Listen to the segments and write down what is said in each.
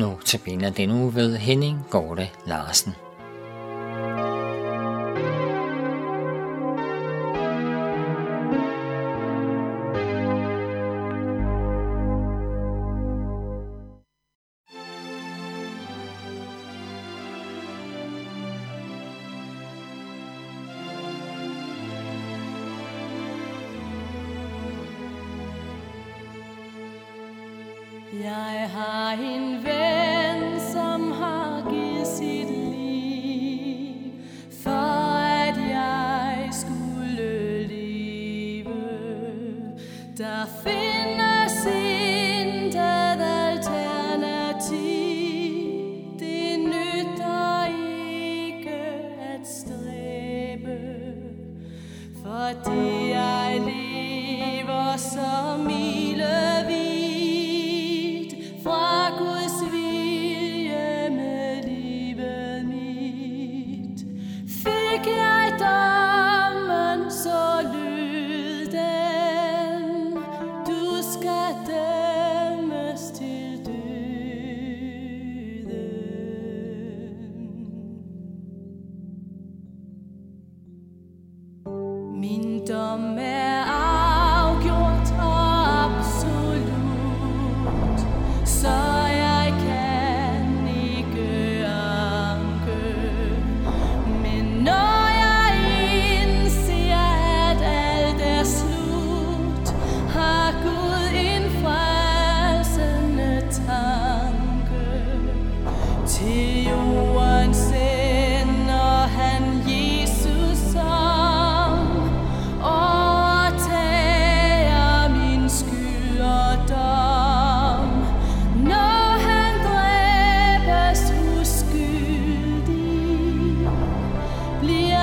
Nu tabiner den uge ved Henning Gorte Larsen. Jeg har en ven,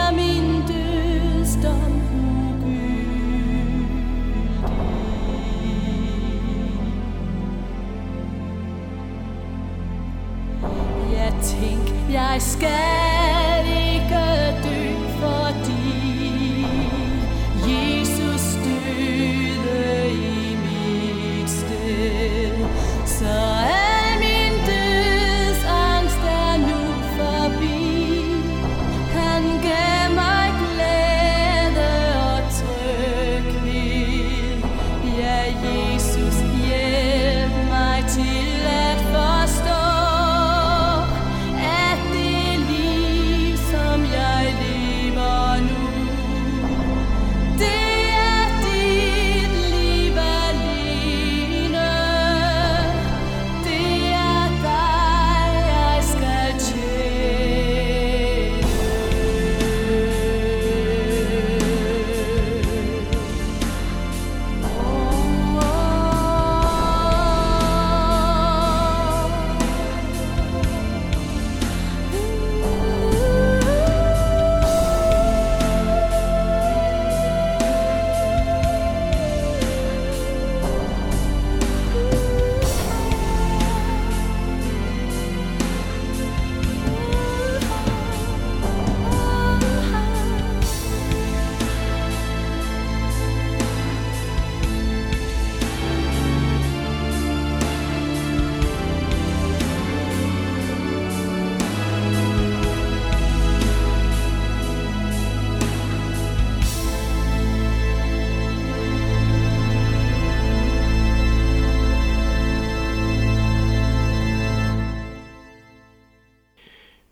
nem intőztem.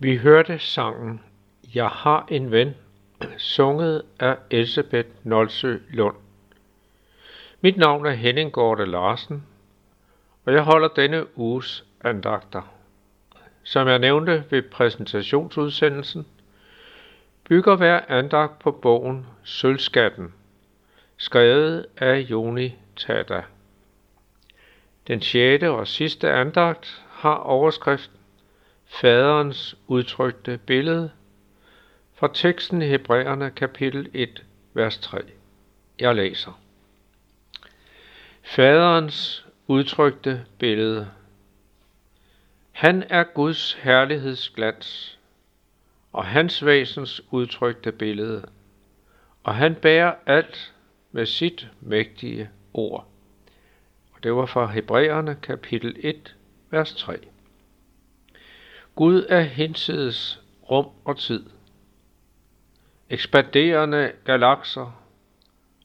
Vi hørte sangen Jeg har en ven, sunget af Elisabeth Nolsø Lund. Mit navn er Henning Gorte Larsen, og jeg holder denne uges andagter. Som jeg nævnte ved præsentationsudsendelsen, bygger hver andagt på bogen Sølvskatten, skrevet af Joni Tada. Den sjette og sidste andagt har overskrift Faderens udtrykte billede fra teksten i Hebræerne kapitel 1, vers 3. Jeg læser. Faderens udtrykte billede. Han er Guds herlighedsglans, og hans væsens udtrykte billede, og han bærer alt med sit mægtige ord. Og det var fra Hebræerne kapitel 1, vers 3. Gud er hinsides rum og tid. Ekspanderende galakser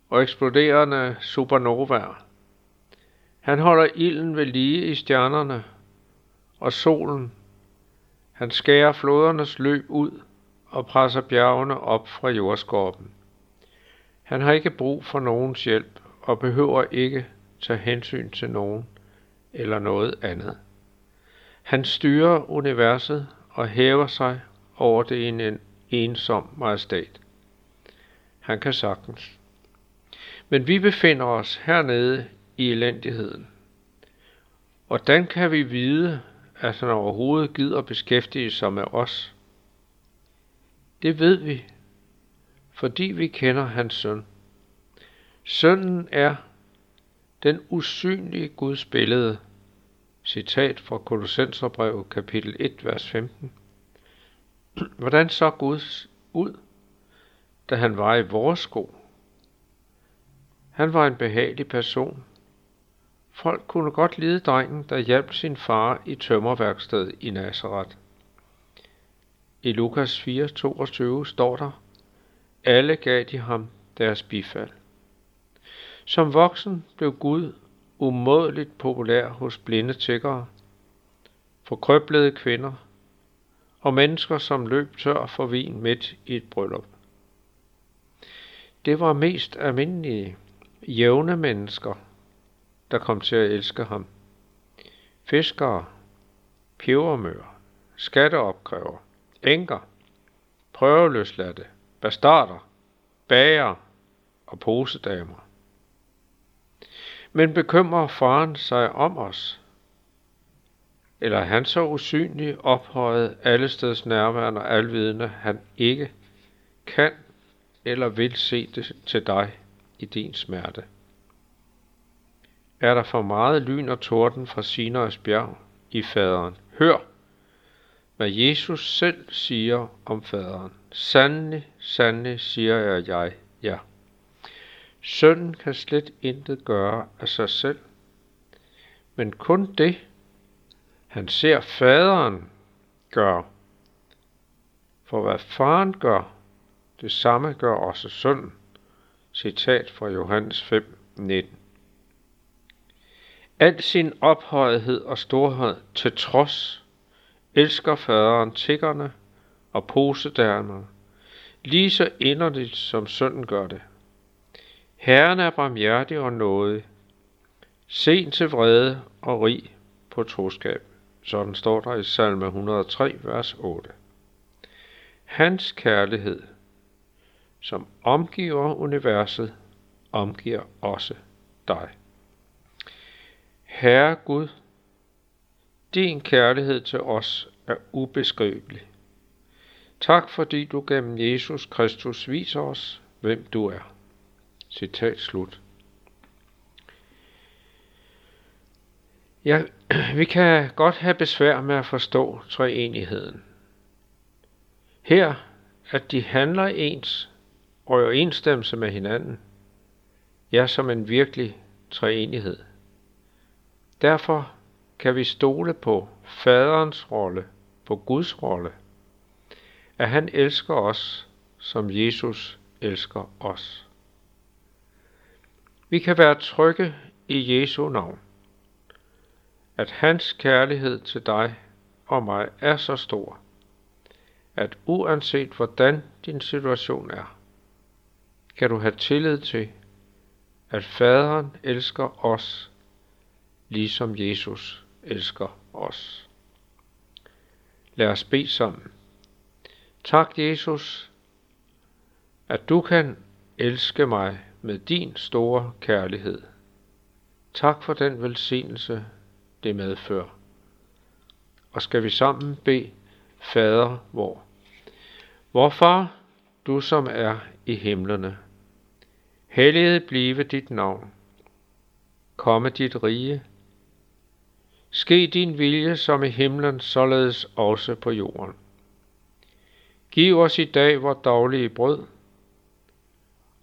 og eksploderende supernovaer. Han holder ilden ved lige i stjernerne og solen. Han skærer flodernes løb ud og presser bjergene op fra jordskorpen. Han har ikke brug for nogens hjælp og behøver ikke tage hensyn til nogen eller noget andet. Han styrer universet og hæver sig over det i en ensom majestat. Han kan sagtens. Men vi befinder os hernede i elendigheden. Hvordan kan vi vide, at han overhovedet gider beskæftige sig med os? Det ved vi, fordi vi kender hans søn. Sønnen er den usynlige Guds billede. Citat fra Kolossenserbrevet kapitel 1, vers 15. Hvordan så Gud ud, da han var i vores sko? Han var en behagelig person. Folk kunne godt lide drengen, der hjalp sin far i tømmerværkstedet i Nazareth. I Lukas 4:22 står der, alle gav de ham deres bifald. Som voksen blev Gud umådeligt populær hos blinde tækkere, forkrøblede kvinder og mennesker, som løb tør for vin midt i et bryllup. Det var mest almindelige, jævne mennesker, der kom til at elske ham. Fiskere, pebermøer, skatteopkræver, enker, prøveløsladte, bastarder, bager og posedamer. Men bekymrer faren sig om os? Eller er han så usynlig, ophøjet, allesteds nærværende og alvidende, han ikke kan eller vil se det til dig i din smerte? Er der for meget lyn og torden fra Sinais bjerg i faderen? Hør, hvad Jesus selv siger om faderen. Sandelig, sandelig siger jeg, jer, ja. Sønnen kan slet intet gøre af sig selv, men kun det, han ser faderen gør. For hvad faren gør, det samme gør også sønnen. Citat fra Johannes 5, 19. Al sin ophøjethed og storhed til trods, elsker faderen tiggerne og posedærmerne, lige så inderligt som sønnen gør det. Herren er barmhjertig og nådig, sen til vrede og rig på troskab. Sådan står der i salme 103, vers 8. Hans kærlighed, som omgiver universet, omgiver også dig. Herre Gud, din kærlighed til os er ubeskrivelig. Tak fordi du gennem Jesus Kristus viser os, hvem du er. Citat slut. Ja, vi kan godt have besvær med at forstå treenigheden. Her, at de handler ens og i overensstemmelse med hinanden, ja, som en virkelig treenighed. Derfor kan vi stole på faderens rolle, på Guds rolle, at han elsker os, som Jesus elsker os. Vi kan være trygge i Jesu navn, at hans kærlighed til dig og mig er så stor, at uanset hvordan din situation er, kan du have tillid til, at faderen elsker os, ligesom Jesus elsker os. Lad os bede sammen. Tak, Jesus, at du kan elske mig med din store kærlighed. Tak for den velsignelse, det medfører. Og skal vi sammen bede, Fader? Vor far, du som er i himlene, helliget blive dit navn. Komme dit rige. Ske din vilje som i himlen, således også på jorden. Giv os i dag vores daglige brød,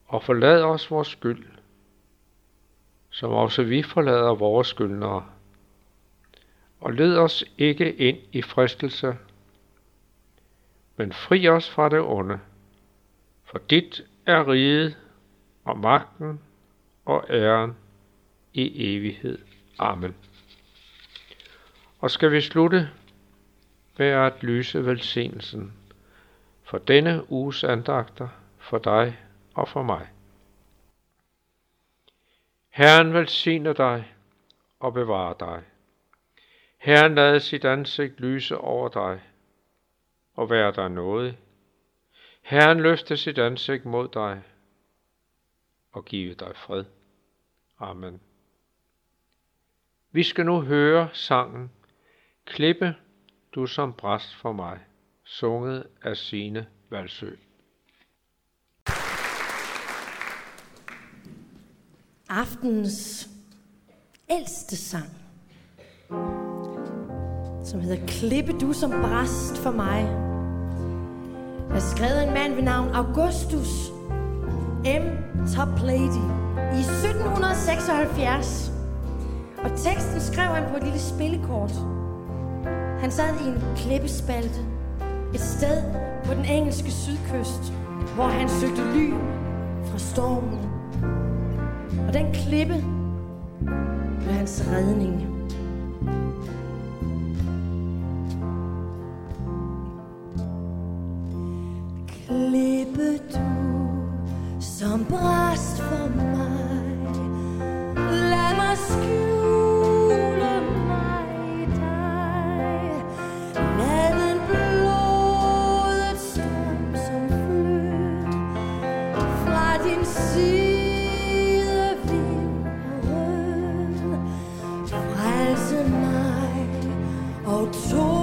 og forlad os vores skyld, som også vi forlader vores skyldnere. Og led os ikke ind i fristelse, men fri os fra det onde. For dit er riget og magten og æren i evighed. Amen. Og skal vi slutte med at lyse velsignelsen for denne uges andagter for dig og for mig. Herren velsigner dig og bevarer dig. Herren lader sit ansigt lyse over dig og være dig noget. Herren løfter sit ansigt mod dig og give dig fred. Amen. Vi skal nu høre sangen Klippe du som bræst for mig, sunget af Sine Valsø. Aftens ældste sang, som hedder Klippe du som bræst for mig, er skrevet en mand ved navn Augustus M. Toplady i 1776. Og teksten skrev han på et lille spillekort. Han sad i en klippespalte et sted på den engelske sydkyst, hvor han søgte ly fra stormen. Og den klippe blev hans redning. Klippe du som bræst for mig og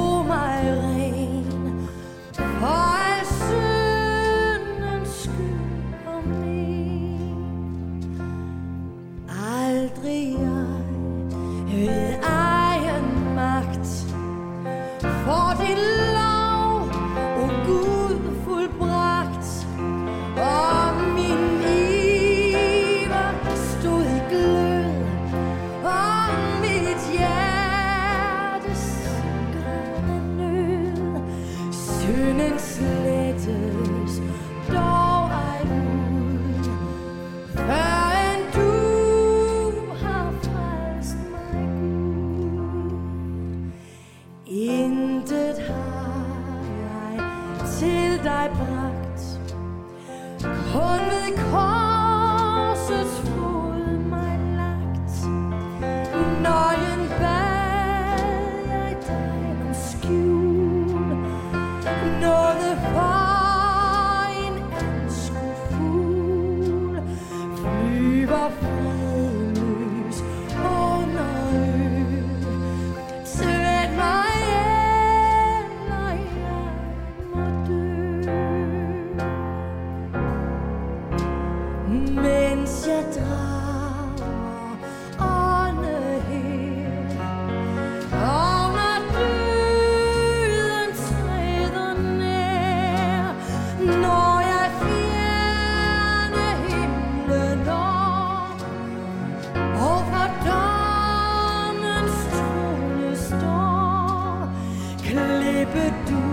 mens jeg drager ånde her. Og når lyden træder nær, når jeg fjerne himlen op, og for dommens trone står, klippe du